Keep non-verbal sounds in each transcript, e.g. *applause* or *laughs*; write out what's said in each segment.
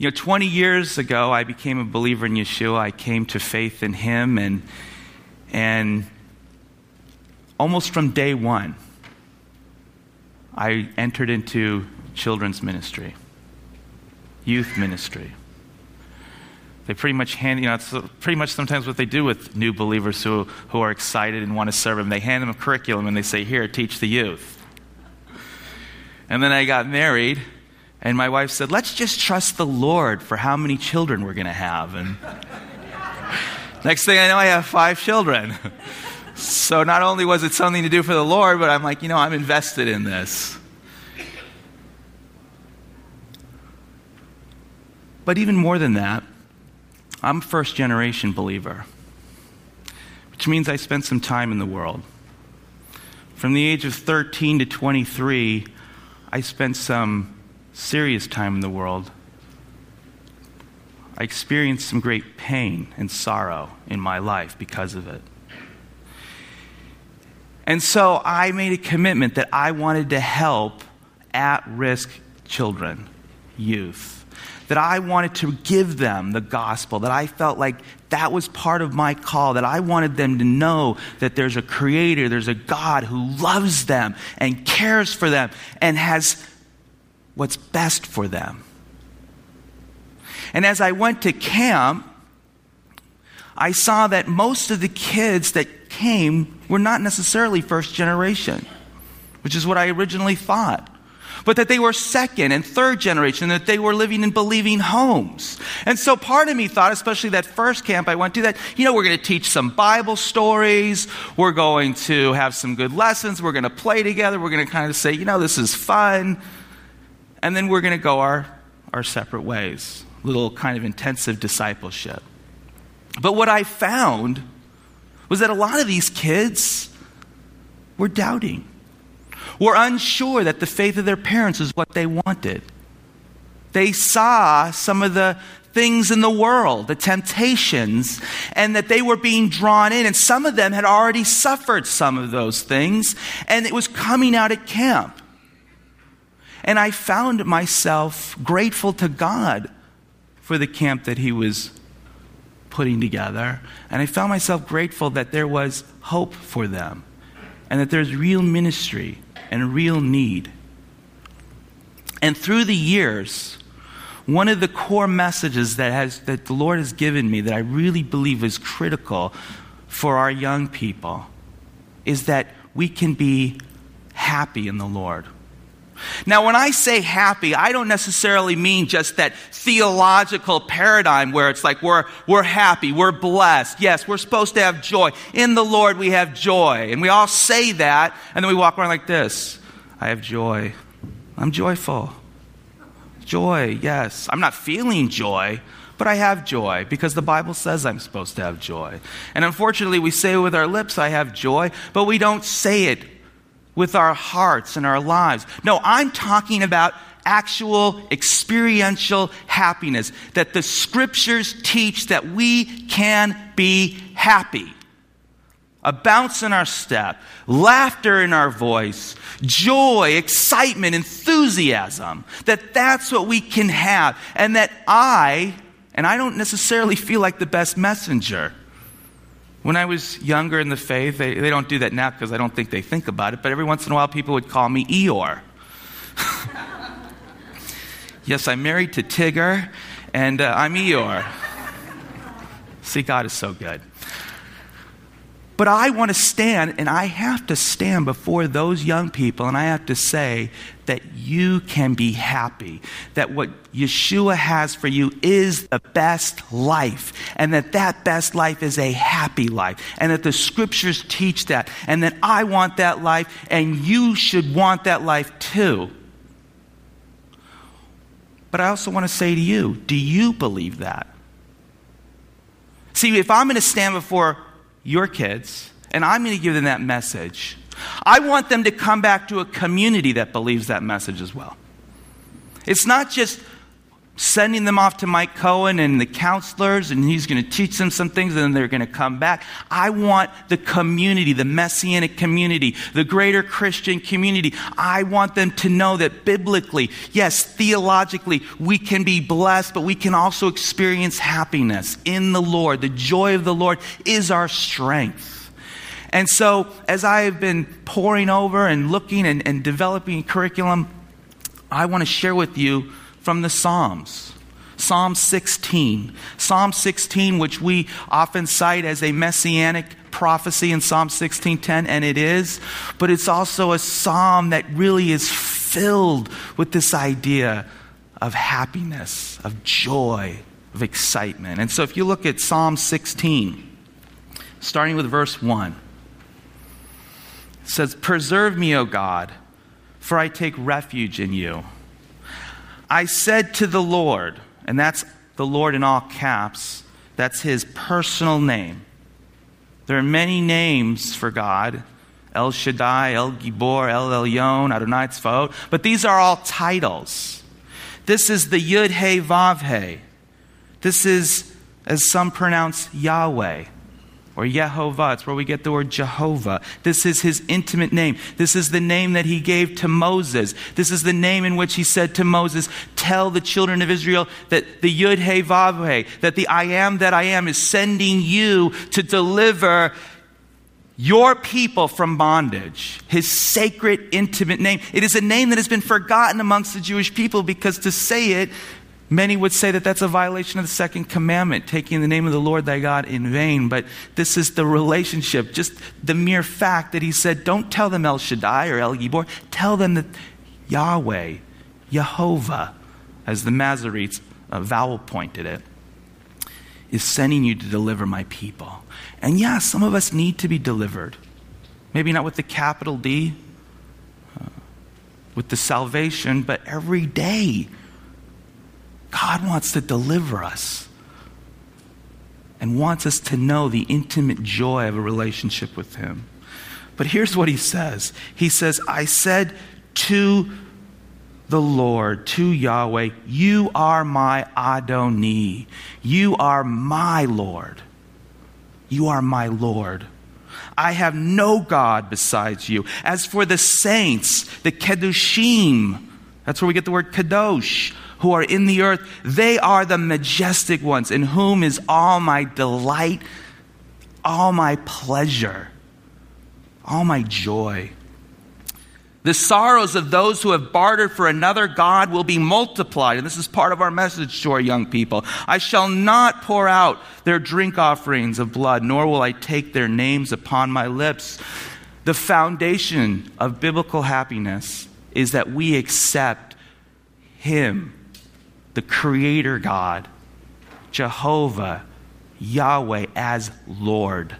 You know, 20 years ago, I became a believer in Yeshua. I came to faith in Him, and, and almost from day one, I entered into children's ministry, youth ministry. They pretty much hand, you know, it's pretty much sometimes what they do with new believers who, who are excited and want to serve them. They hand them a curriculum and they say, Here, teach the youth. And then I got married, and my wife said, Let's just trust the Lord for how many children we're going to have. And *laughs* next thing I know, I have five children. *laughs* so not only was it something to do for the Lord, but I'm like, you know, I'm invested in this. But even more than that, I'm a first generation believer, which means I spent some time in the world. From the age of 13 to 23, I spent some serious time in the world. I experienced some great pain and sorrow in my life because of it. And so I made a commitment that I wanted to help at risk children, youth that I wanted to give them the gospel, that I felt like that was part of my call, that I wanted them to know that there's a creator, there's a God who loves them and cares for them and has what's best for them. And as I went to camp, I saw that most of the kids that came were not necessarily first generation, which is what I originally thought but that they were second and third generation, that they were living in believing homes. And so part of me thought, especially that first camp I went to, that, you know, we're going to teach some Bible stories, we're going to have some good lessons, we're going to play together, we're going to kind of say, you know, this is fun. And then we're going to go our, our separate ways. Little kind of intensive discipleship. But what I found was that a lot of these kids were doubting were unsure that the faith of their parents is what they wanted. They saw some of the things in the world, the temptations, and that they were being drawn in. And some of them had already suffered some of those things, and it was coming out at camp. And I found myself grateful to God for the camp that He was putting together. And I found myself grateful that there was hope for them and that there's real ministry and real need. And through the years, one of the core messages that, has, that the Lord has given me that I really believe is critical for our young people is that we can be happy in the Lord. Now, when I say happy, I don't necessarily mean just that theological paradigm where it's like we're, we're happy, we're blessed. Yes, we're supposed to have joy. In the Lord, we have joy. And we all say that, and then we walk around like this I have joy. I'm joyful. Joy, yes. I'm not feeling joy, but I have joy because the Bible says I'm supposed to have joy. And unfortunately, we say with our lips, I have joy, but we don't say it with our hearts and our lives. No, I'm talking about actual experiential happiness, that the scriptures teach that we can be happy. A bounce in our step, laughter in our voice, joy, excitement, enthusiasm. That that's what we can have. And that I, and I don't necessarily feel like the best messenger, when I was younger in the faith, they, they don't do that now because I don't think they think about it, but every once in a while people would call me Eeyore. *laughs* yes, I'm married to Tigger, and uh, I'm Eeyore. See, God is so good. But I want to stand, and I have to stand before those young people, and I have to say that you can be happy. That what Yeshua has for you is the best life, and that that best life is a happy life, and that the scriptures teach that, and that I want that life, and you should want that life too. But I also want to say to you do you believe that? See, if I'm going to stand before your kids, and I'm going to give them that message. I want them to come back to a community that believes that message as well. It's not just sending them off to Mike Cohen and the counselors, and he's going to teach them some things, and then they're going to come back. I want the community, the messianic community, the greater Christian community. I want them to know that biblically, yes, theologically, we can be blessed, but we can also experience happiness in the Lord. The joy of the Lord is our strength. And so, as I have been poring over and looking and, and developing curriculum, I want to share with you from the Psalms. Psalm 16. Psalm 16, which we often cite as a messianic prophecy in Psalm 16:10 and it is, but it's also a psalm that really is filled with this idea of happiness, of joy, of excitement. And so if you look at Psalm 16, starting with verse 1, it says, "Preserve me, O God, for I take refuge in you." I said to the Lord, and that's the Lord in all caps, that's his personal name. There are many names for God El Shaddai, El Gibor, El Elyon, Adonai Tzvaot, but these are all titles. This is the Yud He Vav He. This is, as some pronounce, Yahweh or Yehovah. It's where we get the word Jehovah. This is his intimate name. This is the name that he gave to Moses. This is the name in which he said to Moses, Tell the children of Israel that the Yud He Vav He, that the I am that I am is sending you to deliver your people from bondage. His sacred, intimate name. It is a name that has been forgotten amongst the Jewish people because to say it Many would say that that's a violation of the second commandment, taking the name of the Lord thy God in vain. But this is the relationship, just the mere fact that he said, don't tell them El Shaddai or El Gibor, tell them that Yahweh, Jehovah, as the Masoretes uh, vowel pointed it, is sending you to deliver my people. And yeah, some of us need to be delivered. Maybe not with the capital D, uh, with the salvation, but every day God wants to deliver us and wants us to know the intimate joy of a relationship with Him. But here's what He says He says, I said to the Lord, to Yahweh, You are my Adoni. You are my Lord. You are my Lord. I have no God besides you. As for the saints, the Kedushim, that's where we get the word Kadosh who are in the earth, they are the majestic ones, in whom is all my delight, all my pleasure, all my joy. The sorrows of those who have bartered for another God will be multiplied. And this is part of our message to our young people. I shall not pour out their drink offerings of blood, nor will I take their names upon my lips. The foundation of biblical happiness is that we accept Him the Creator God, Jehovah, Yahweh, as Lord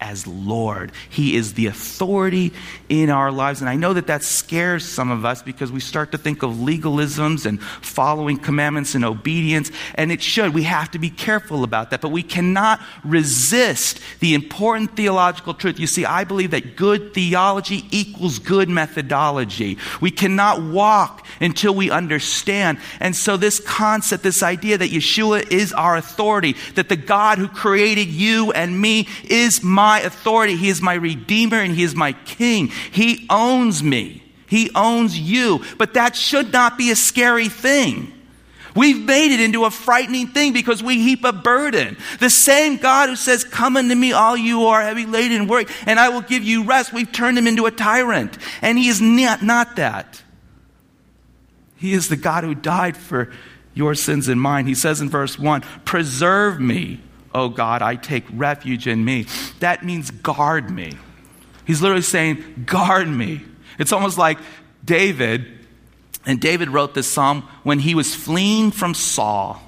as Lord. He is the authority in our lives. And I know that that scares some of us because we start to think of legalisms and following commandments and obedience. And it should. We have to be careful about that. But we cannot resist the important theological truth. You see, I believe that good theology equals good methodology. We cannot walk until we understand. And so, this concept, this idea that Yeshua is our authority, that the God who created you and me is my my authority. He is my redeemer and he is my king. He owns me. He owns you. But that should not be a scary thing. We've made it into a frightening thing because we heap a burden. The same God who says, Come unto me, all you who are heavy laden and worried, and I will give you rest. We've turned him into a tyrant. And he is not, not that. He is the God who died for your sins and mine. He says in verse 1 Preserve me oh God, I take refuge in me. That means guard me. He's literally saying, guard me. It's almost like David, and David wrote this psalm when he was fleeing from Saul.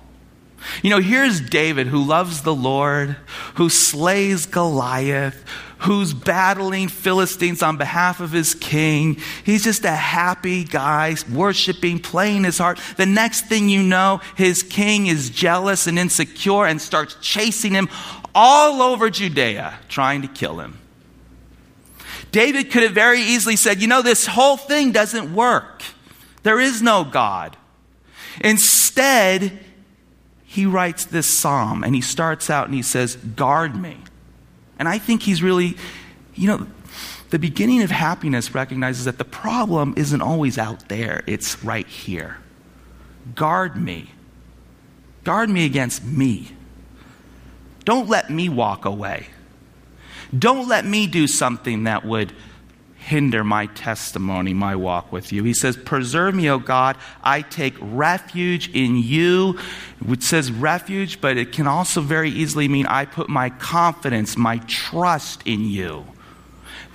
You know, here's David who loves the Lord, who slays Goliath, who's battling Philistines on behalf of his king. He's just a happy guy, worshiping, playing his heart. The next thing you know, his king is jealous and insecure and starts chasing him all over Judea, trying to kill him. David could have very easily said, You know, this whole thing doesn't work. There is no God. Instead, he writes this psalm and he starts out and he says, Guard me. And I think he's really, you know, the beginning of happiness recognizes that the problem isn't always out there, it's right here. Guard me. Guard me against me. Don't let me walk away. Don't let me do something that would hinder my testimony, my walk with you. He says, Preserve me, O God. I take refuge in you. It says refuge, but it can also very easily mean I put my confidence, my trust in you.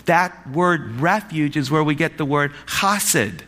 That word refuge is where we get the word chassid.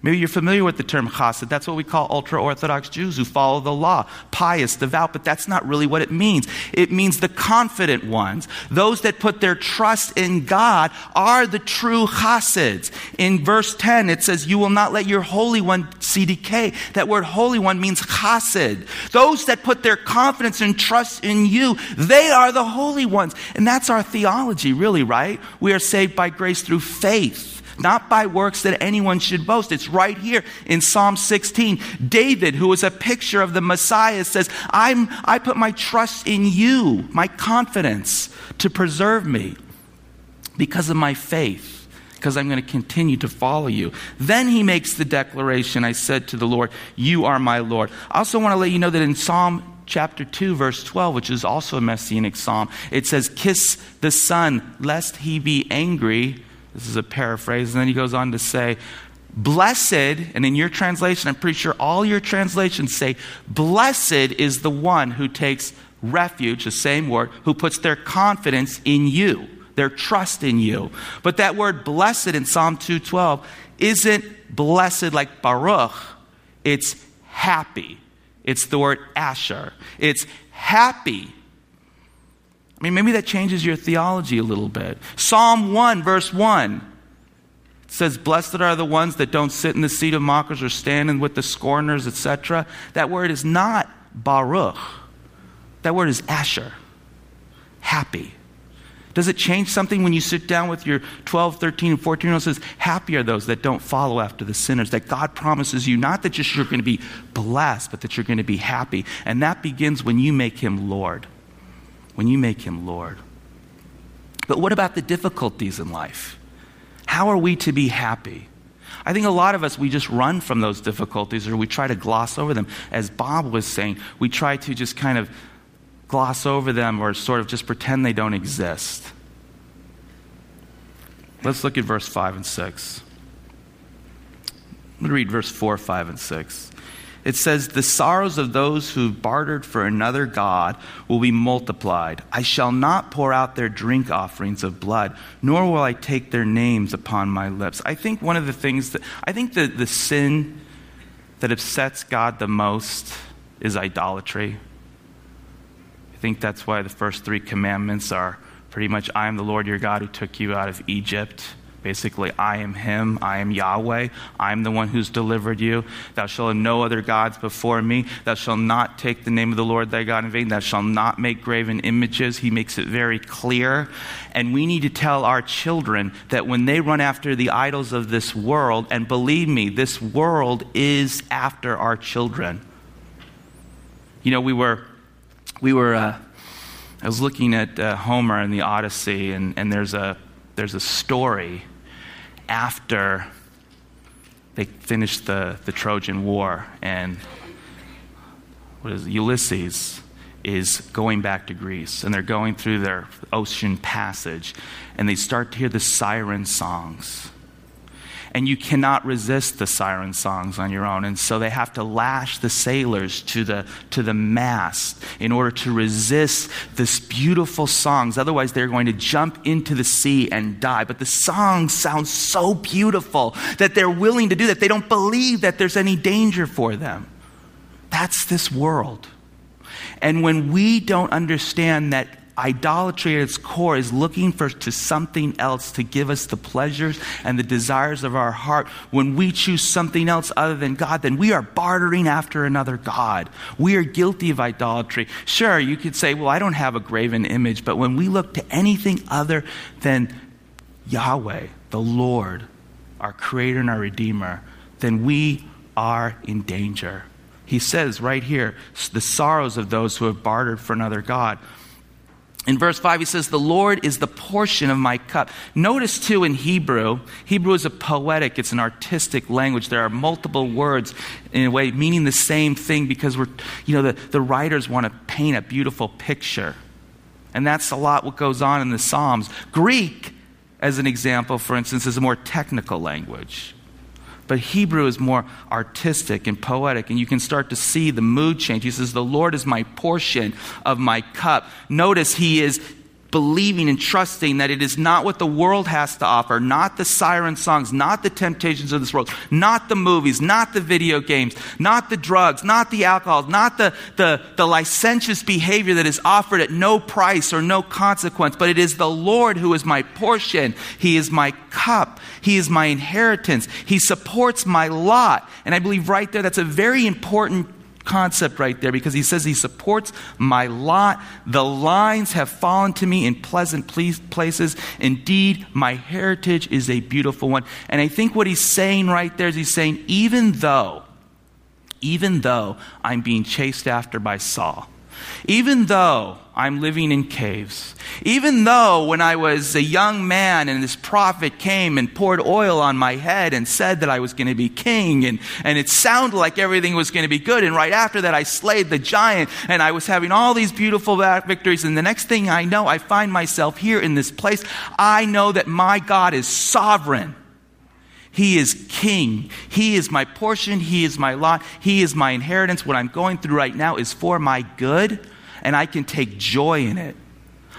Maybe you're familiar with the term chassid. That's what we call ultra Orthodox Jews who follow the law, pious, devout, but that's not really what it means. It means the confident ones. Those that put their trust in God are the true chassids. In verse 10, it says, You will not let your Holy One see decay. That word Holy One means chassid. Those that put their confidence and trust in you, they are the holy ones. And that's our theology, really, right? We are saved by grace through faith not by works that anyone should boast. It's right here in Psalm 16. David, who is a picture of the Messiah, says, I'm, I put my trust in you, my confidence to preserve me because of my faith because I'm going to continue to follow you. Then he makes the declaration I said to the Lord, You are my Lord. I also want to let you know that in Psalm chapter 2, verse 12, which is also a messianic psalm, it says, Kiss the Son, lest he be angry this is a paraphrase. And then he goes on to say, Blessed, and in your translation, I'm pretty sure all your translations say, Blessed is the one who takes refuge, the same word, who puts their confidence in you, their trust in you. But that word blessed in Psalm 212 isn't blessed like Baruch, it's happy. It's the word Asher. It's happy I mean, maybe that changes your theology a little bit. Psalm 1, verse 1 says, Blessed are the ones that don't sit in the seat of mockers or stand with the scorners, etc. That word is not Baruch, that word is Asher, happy. Does it change something when you sit down with your 12, 13, 14 year old says, Happy are those that don't follow after the sinners, that God promises you not that just you're going to be blessed, but that you're going to be happy. And that begins when you make him Lord when you make him Lord. But what about the difficulties in life? How are we to be happy? I think a lot of us, we just run from those difficulties or we try to gloss over them. As Bob was saying, we try to just kind of gloss over them or sort of just pretend they don't exist. Let's look at verse 5 and 6. I'm going to read verse 4, 5, and 6. It says, The sorrows of those who bartered for another God will be multiplied. I shall not pour out their drink offerings of blood, nor will I take their names upon my lips. I think one of the things that, I think the, the sin that upsets God the most is idolatry. I think that's why the first three commandments are pretty much I am the Lord your God who took you out of Egypt. Basically, I am Him. I am Yahweh. I am the one who's delivered you. Thou shalt have no other gods before me. Thou shalt not take the name of the Lord thy God in vain. Thou shalt not make graven images. He makes it very clear. And we need to tell our children that when they run after the idols of this world, and believe me, this world is after our children. You know, we were, we were, uh, I was looking at uh, Homer and the Odyssey, and, and there's a there's a story after they finished the, the Trojan War, and what is it? Ulysses is going back to Greece, and they're going through their ocean passage, and they start to hear the siren songs and you cannot resist the siren songs on your own. And so they have to lash the sailors to the, to the mast in order to resist this beautiful songs. Otherwise, they're going to jump into the sea and die. But the songs sound so beautiful that they're willing to do that. They don't believe that there's any danger for them. That's this world. And when we don't understand that idolatry at its core is looking for to something else to give us the pleasures and the desires of our heart. When we choose something else other than God, then we are bartering after another God. We are guilty of idolatry. Sure, you could say, well, I don't have a graven image, but when we look to anything other than Yahweh, the Lord, our creator and our redeemer, then we are in danger. He says right here, the sorrows of those who have bartered for another God. In verse 5, he says, The Lord is the portion of my cup. Notice, too, in Hebrew, Hebrew is a poetic, it's an artistic language. There are multiple words, in a way, meaning the same thing because we're, you know, the, the writers want to paint a beautiful picture. And that's a lot what goes on in the Psalms. Greek, as an example, for instance, is a more technical language. But Hebrew is more artistic and poetic, and you can start to see the mood change. He says, The Lord is my portion of my cup. Notice he is believing and trusting that it is not what the world has to offer, not the siren songs, not the temptations of this world, not the movies, not the video games, not the drugs, not the alcohol, not the, the, the licentious behavior that is offered at no price or no consequence, but it is the Lord who is my portion. He is my cup. He is my inheritance. He supports my lot. And I believe right there that's a very important concept right there because he says he supports my lot. The lines have fallen to me in pleasant places. Indeed, my heritage is a beautiful one. And I think what he's saying right there is he's saying, even though, even though I'm being chased after by Saul, even though I'm living in caves, even though when I was a young man and this prophet came and poured oil on my head and said that I was going to be king, and, and it sounded like everything was going to be good, and right after that I slayed the giant and I was having all these beautiful victories, and the next thing I know, I find myself here in this place. I know that my God is sovereign. He is king. He is my portion. He is my lot. He is my inheritance. What I'm going through right now is for my good, and I can take joy in it.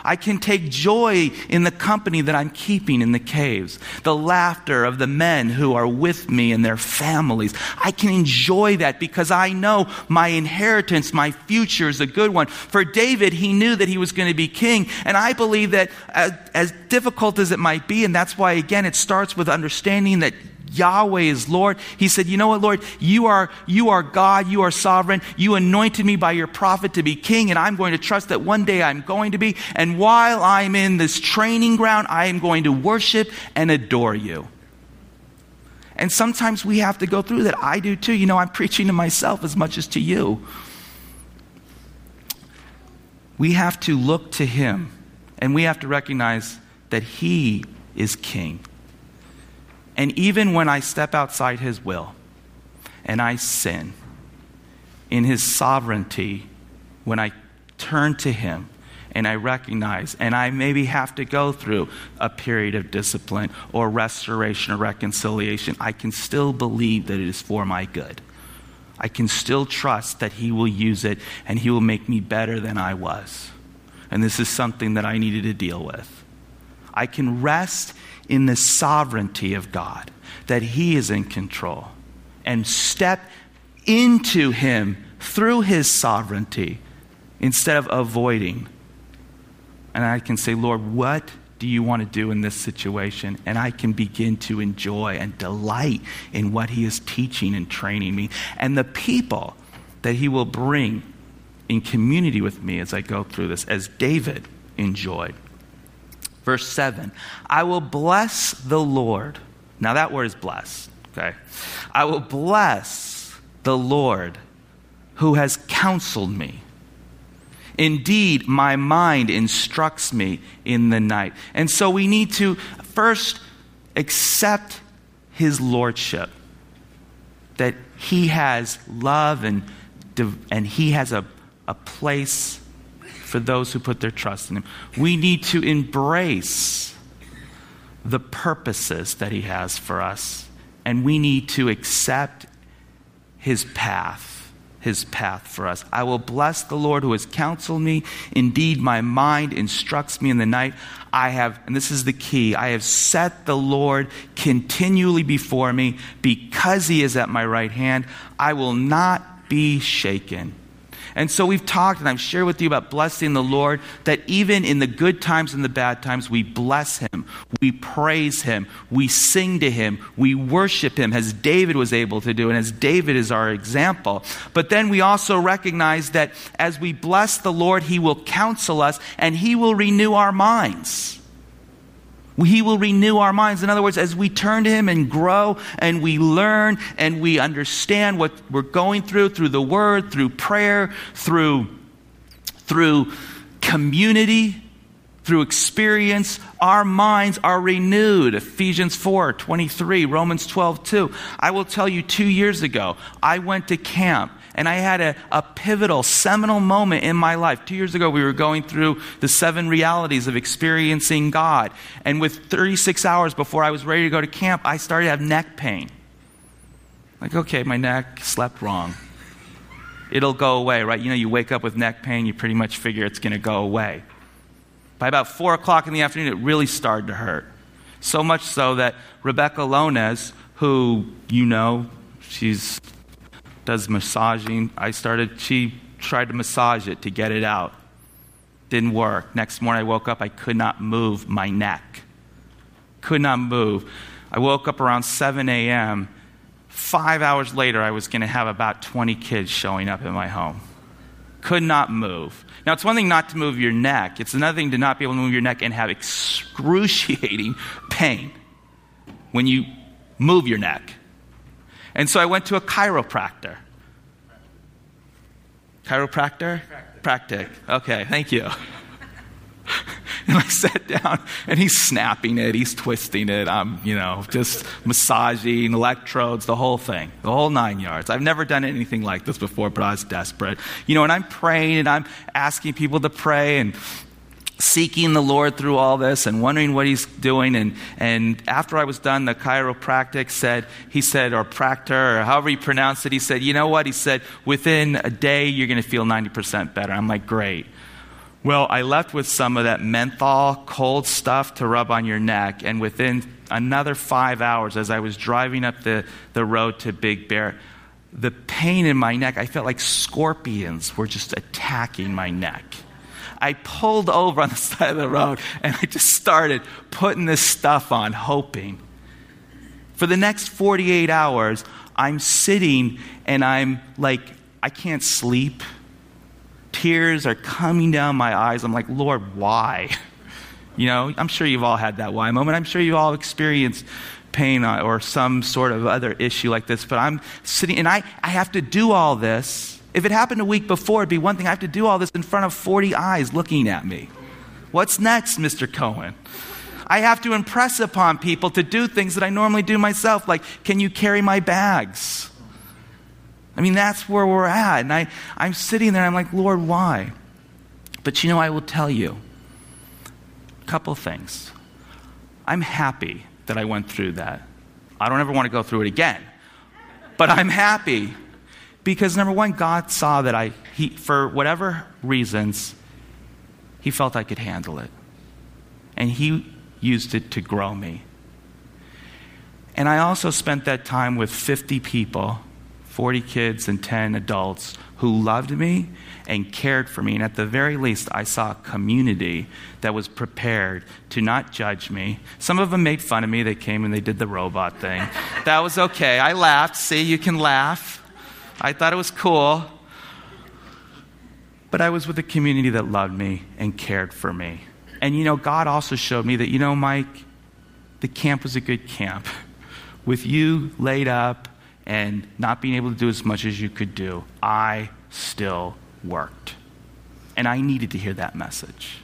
I can take joy in the company that I'm keeping in the caves, the laughter of the men who are with me and their families. I can enjoy that because I know my inheritance, my future is a good one. For David, he knew that he was going to be king, and I believe that as, as difficult as it might be, and that's why, again, it starts with understanding that Yahweh is Lord. He said, You know what, Lord? You are, you are God. You are sovereign. You anointed me by your prophet to be king, and I'm going to trust that one day I'm going to be. And while I'm in this training ground, I am going to worship and adore you. And sometimes we have to go through that. I do too. You know, I'm preaching to myself as much as to you. We have to look to Him, and we have to recognize that He is King. And even when I step outside His will and I sin, in His sovereignty, when I turn to Him and I recognize, and I maybe have to go through a period of discipline or restoration or reconciliation, I can still believe that it is for my good. I can still trust that He will use it and He will make me better than I was. And this is something that I needed to deal with. I can rest in the sovereignty of God, that He is in control, and step into Him through His sovereignty instead of avoiding. And I can say, Lord, what do you want to do in this situation? And I can begin to enjoy and delight in what He is teaching and training me, and the people that He will bring in community with me as I go through this, as David enjoyed. Verse 7 I will bless the Lord. Now, that word is bless, okay? I will bless the Lord who has counseled me. Indeed, my mind instructs me in the night. And so we need to first accept his lordship, that he has love and, and he has a, a place for those who put their trust in Him. We need to embrace the purposes that He has for us, and we need to accept His path. His path for us. I will bless the Lord who has counseled me. Indeed, my mind instructs me in the night. I have, and this is the key, I have set the Lord continually before me because he is at my right hand. I will not be shaken. And so we've talked, and I've shared with you about blessing the Lord, that even in the good times and the bad times, we bless Him, we praise Him, we sing to Him, we worship Him, as David was able to do, and as David is our example. But then we also recognize that as we bless the Lord, He will counsel us and He will renew our minds. He will renew our minds. In other words, as we turn to Him and grow and we learn and we understand what we're going through, through the Word, through prayer, through, through community, through experience, our minds are renewed. Ephesians 4 23, Romans 12 2. I will tell you, two years ago, I went to camp and I had a, a pivotal, seminal moment in my life. Two years ago, we were going through the seven realities of experiencing God. And with 36 hours before I was ready to go to camp, I started to have neck pain. Like, okay, my neck slept wrong. It'll go away, right? You know, you wake up with neck pain, you pretty much figure it's going to go away. By about 4 o'clock in the afternoon, it really started to hurt. So much so that Rebecca Lones, who you know, she's does massaging. I started, she tried to massage it to get it out. Didn't work. Next morning I woke up, I could not move my neck. Could not move. I woke up around 7 a.m. Five hours later, I was going to have about 20 kids showing up in my home. Could not move. Now, it's one thing not to move your neck, it's another thing to not be able to move your neck and have excruciating pain when you move your neck. And so I went to a chiropractor. Chiropractor? Practic. Okay, thank you. *laughs* and I sat down and he's snapping it, he's twisting it. I'm, you know, just massaging, electrodes, the whole thing, the whole nine yards. I've never done anything like this before, but I was desperate. You know, and I'm praying and I'm asking people to pray and seeking the Lord through all this and wondering what he's doing. And, and after I was done, the chiropractic said, he said, or practor, or however you pronounce it, he said, you know what? He said, within a day, you're going to feel 90% better. I'm like, great. Well, I left with some of that menthol cold stuff to rub on your neck. And within another five hours, as I was driving up the, the road to Big Bear, the pain in my neck, I felt like scorpions were just attacking my neck. I pulled over on the *laughs* side of the road and I just started putting this stuff on, hoping. For the next 48 hours, I'm sitting and I'm like, I can't sleep. Tears are coming down my eyes. I'm like, Lord, why? *laughs* You know, I'm sure you've all had that why moment. I'm sure you've all experienced pain or some sort of other issue like this. But I'm sitting, and I, I have to do all this if it happened a week before, it'd be one thing. I have to do all this in front of 40 eyes looking at me. What's next, Mr. Cohen? I have to impress upon people to do things that I normally do myself, like, can you carry my bags? I mean, that's where we're at. And I, I'm sitting there, I'm like, Lord, why? But you know, I will tell you a couple things. I'm happy that I went through that. I don't ever want to go through it again. But I'm happy because number one, God saw that I, he, for whatever reasons, he felt I could handle it. And he used it to grow me. And I also spent that time with 50 people, 40 kids and 10 adults, who loved me and cared for me. And at the very least, I saw a community that was prepared to not judge me. Some of them made fun of me. They came and they did the robot thing. *laughs* that was okay. I laughed. See, you can laugh. I thought it was cool. But I was with a community that loved me and cared for me. And you know, God also showed me that, you know, Mike, the camp was a good camp. *laughs* With you laid up and not being able to do as much as you could do, I still worked. And I needed to hear that message.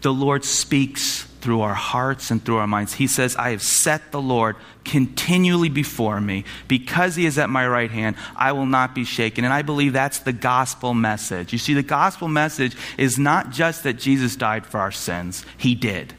The Lord speaks through our hearts and through our minds. He says, I have set the Lord continually before me. Because he is at my right hand, I will not be shaken. And I believe that's the gospel message. You see, the gospel message is not just that Jesus died for our sins, he did.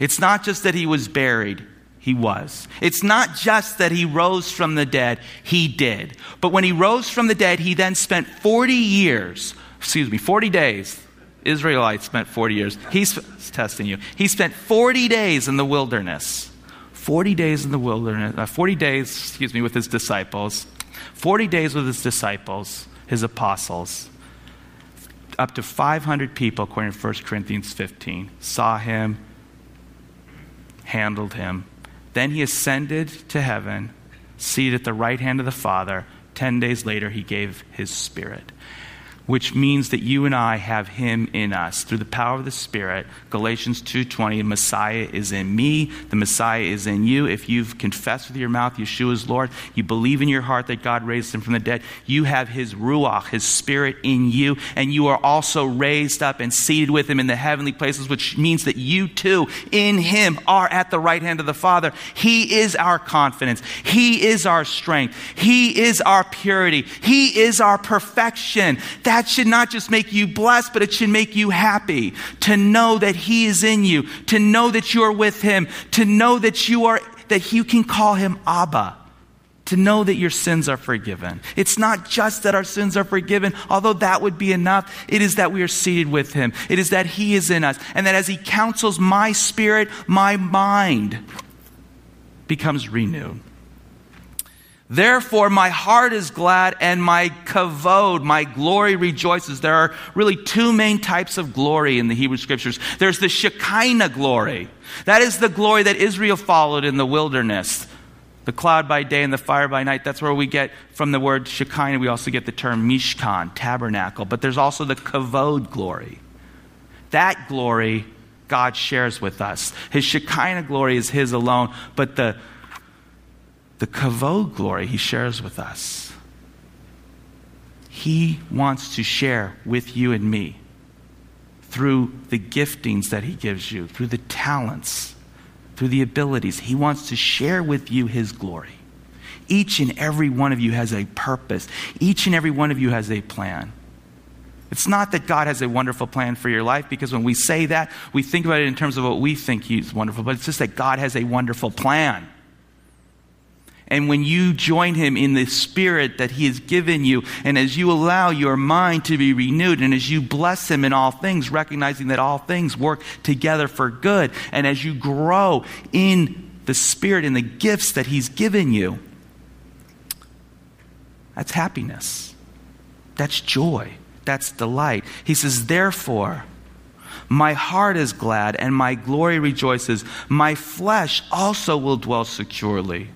It's not just that he was buried. He was. It's not just that he rose from the dead, he did. But when he rose from the dead, he then spent 40 years, excuse me, 40 days Israelites spent 40 years. He's testing you. He spent 40 days in the wilderness. 40 days in the wilderness, uh, 40 days, excuse me, with his disciples. 40 days with his disciples, his apostles. Up to 500 people, according to 1 Corinthians 15, saw him, handled him. Then he ascended to heaven, seated at the right hand of the Father. Ten days later, he gave his spirit. Which means that you and I have him in us through the power of the Spirit. Galatians 2:20, the Messiah is in me, the Messiah is in you. If you've confessed with your mouth Yeshua is Lord, you believe in your heart that God raised him from the dead, you have his ruach, his spirit in you, and you are also raised up and seated with him in the heavenly places, which means that you too in him are at the right hand of the Father. He is our confidence. He is our strength. He is our purity. He is our perfection. That that should not just make you blessed, but it should make you happy to know that He is in you, to know that you are with Him, to know that you are, that you can call Him Abba to know that your sins are forgiven. It's not just that our sins are forgiven, although that would be enough. It is that we are seated with Him. It is that He is in us. And that as He counsels my spirit, my mind becomes renewed. Therefore, my heart is glad and my kavod, my glory rejoices. There are really two main types of glory in the Hebrew scriptures. There's the Shekinah glory. That is the glory that Israel followed in the wilderness. The cloud by day and the fire by night. That's where we get from the word Shekinah. We also get the term Mishkan, tabernacle. But there's also the kavod glory. That glory God shares with us. His Shekinah glory is His alone, but the the kavod glory he shares with us. He wants to share with you and me through the giftings that he gives you, through the talents, through the abilities. He wants to share with you his glory. Each and every one of you has a purpose. Each and every one of you has a plan. It's not that God has a wonderful plan for your life, because when we say that, we think about it in terms of what we think He's wonderful, but it's just that God has a wonderful plan. And when you join him in the spirit that he has given you, and as you allow your mind to be renewed, and as you bless him in all things, recognizing that all things work together for good, and as you grow in the spirit and the gifts that he's given you, that's happiness. That's joy. That's delight. He says, therefore, my heart is glad and my glory rejoices. My flesh also will dwell securely.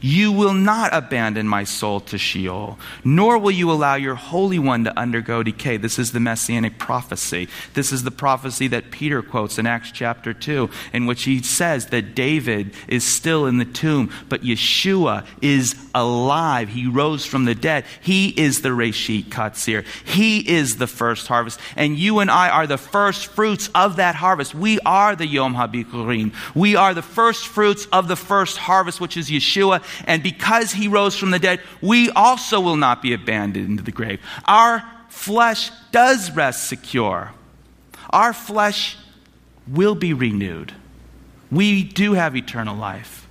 You will not abandon my soul to Sheol, nor will you allow your Holy One to undergo decay. This is the messianic prophecy. This is the prophecy that Peter quotes in Acts chapter 2, in which he says that David is still in the tomb, but Yeshua is alive. He rose from the dead. He is the Reshit Katzir. He is the first harvest. And you and I are the first fruits of that harvest. We are the Yom HaBikurim. We are the first fruits of the first harvest, which is Yeshua and because he rose from the dead, we also will not be abandoned into the grave. Our flesh does rest secure. Our flesh will be renewed. We do have eternal life.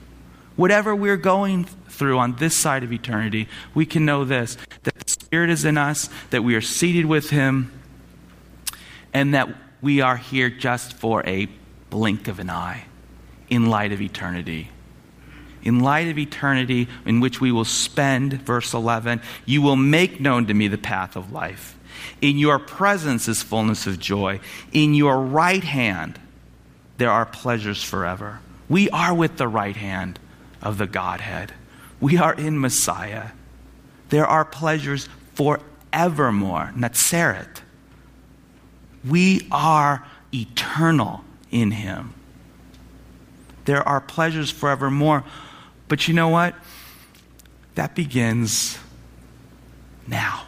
Whatever we're going through on this side of eternity, we can know this that the Spirit is in us, that we are seated with Him, and that we are here just for a blink of an eye in light of eternity in light of eternity in which we will spend, verse 11, you will make known to me the path of life. In your presence is fullness of joy. In your right hand, there are pleasures forever. We are with the right hand of the Godhead. We are in Messiah. There are pleasures forevermore. Natseret. We are eternal in Him. There are pleasures forevermore. But you know what? That begins now.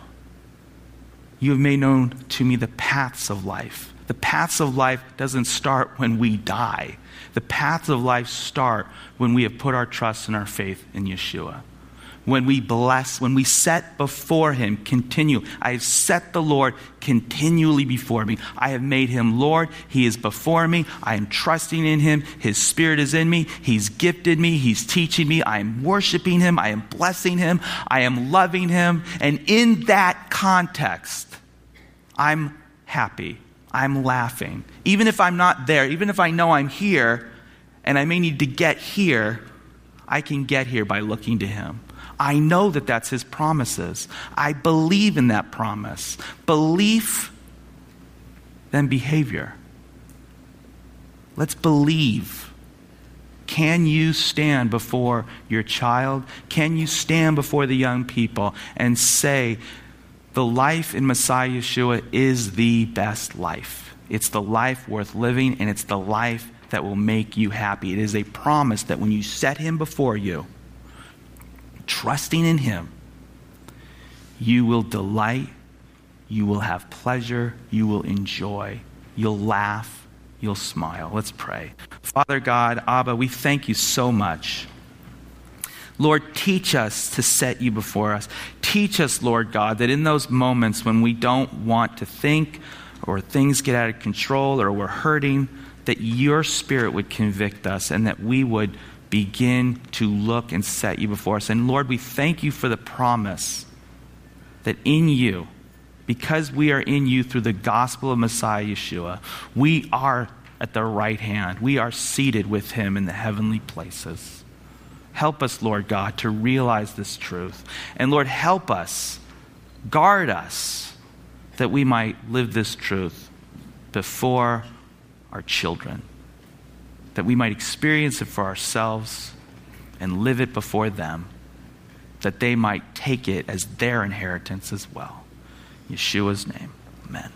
You have made known to me the paths of life. The paths of life doesn't start when we die. The paths of life start when we have put our trust and our faith in Yeshua when we bless, when we set before him continue. I have set the Lord continually before me. I have made him Lord. He is before me. I am trusting in him. His spirit is in me. He's gifted me. He's teaching me. I am worshiping him. I am blessing him. I am loving him. And in that context, I'm happy. I'm laughing. Even if I'm not there, even if I know I'm here and I may need to get here, I can get here by looking to him. I know that that's his promises. I believe in that promise. Belief, then behavior. Let's believe. Can you stand before your child? Can you stand before the young people and say, The life in Messiah Yeshua is the best life. It's the life worth living, and it's the life that will make you happy. It is a promise that when you set Him before you, trusting in Him, you will delight, you will have pleasure, you will enjoy, you'll laugh, you'll smile. Let's pray. Father God, Abba, we thank you so much. Lord, teach us to set you before us. Teach us, Lord God, that in those moments when we don't want to think or things get out of control or we're hurting, that your spirit would convict us and that we would begin to look and set you before us. And Lord, we thank you for the promise that in you, because we are in you through the gospel of Messiah Yeshua, we are at the right hand. We are seated with him in the heavenly places. Help us, Lord God, to realize this truth. And Lord, help us, guard us, that we might live this truth before our children, that we might experience it for ourselves and live it before them, that they might take it as their inheritance as well. Yeshua's name, amen.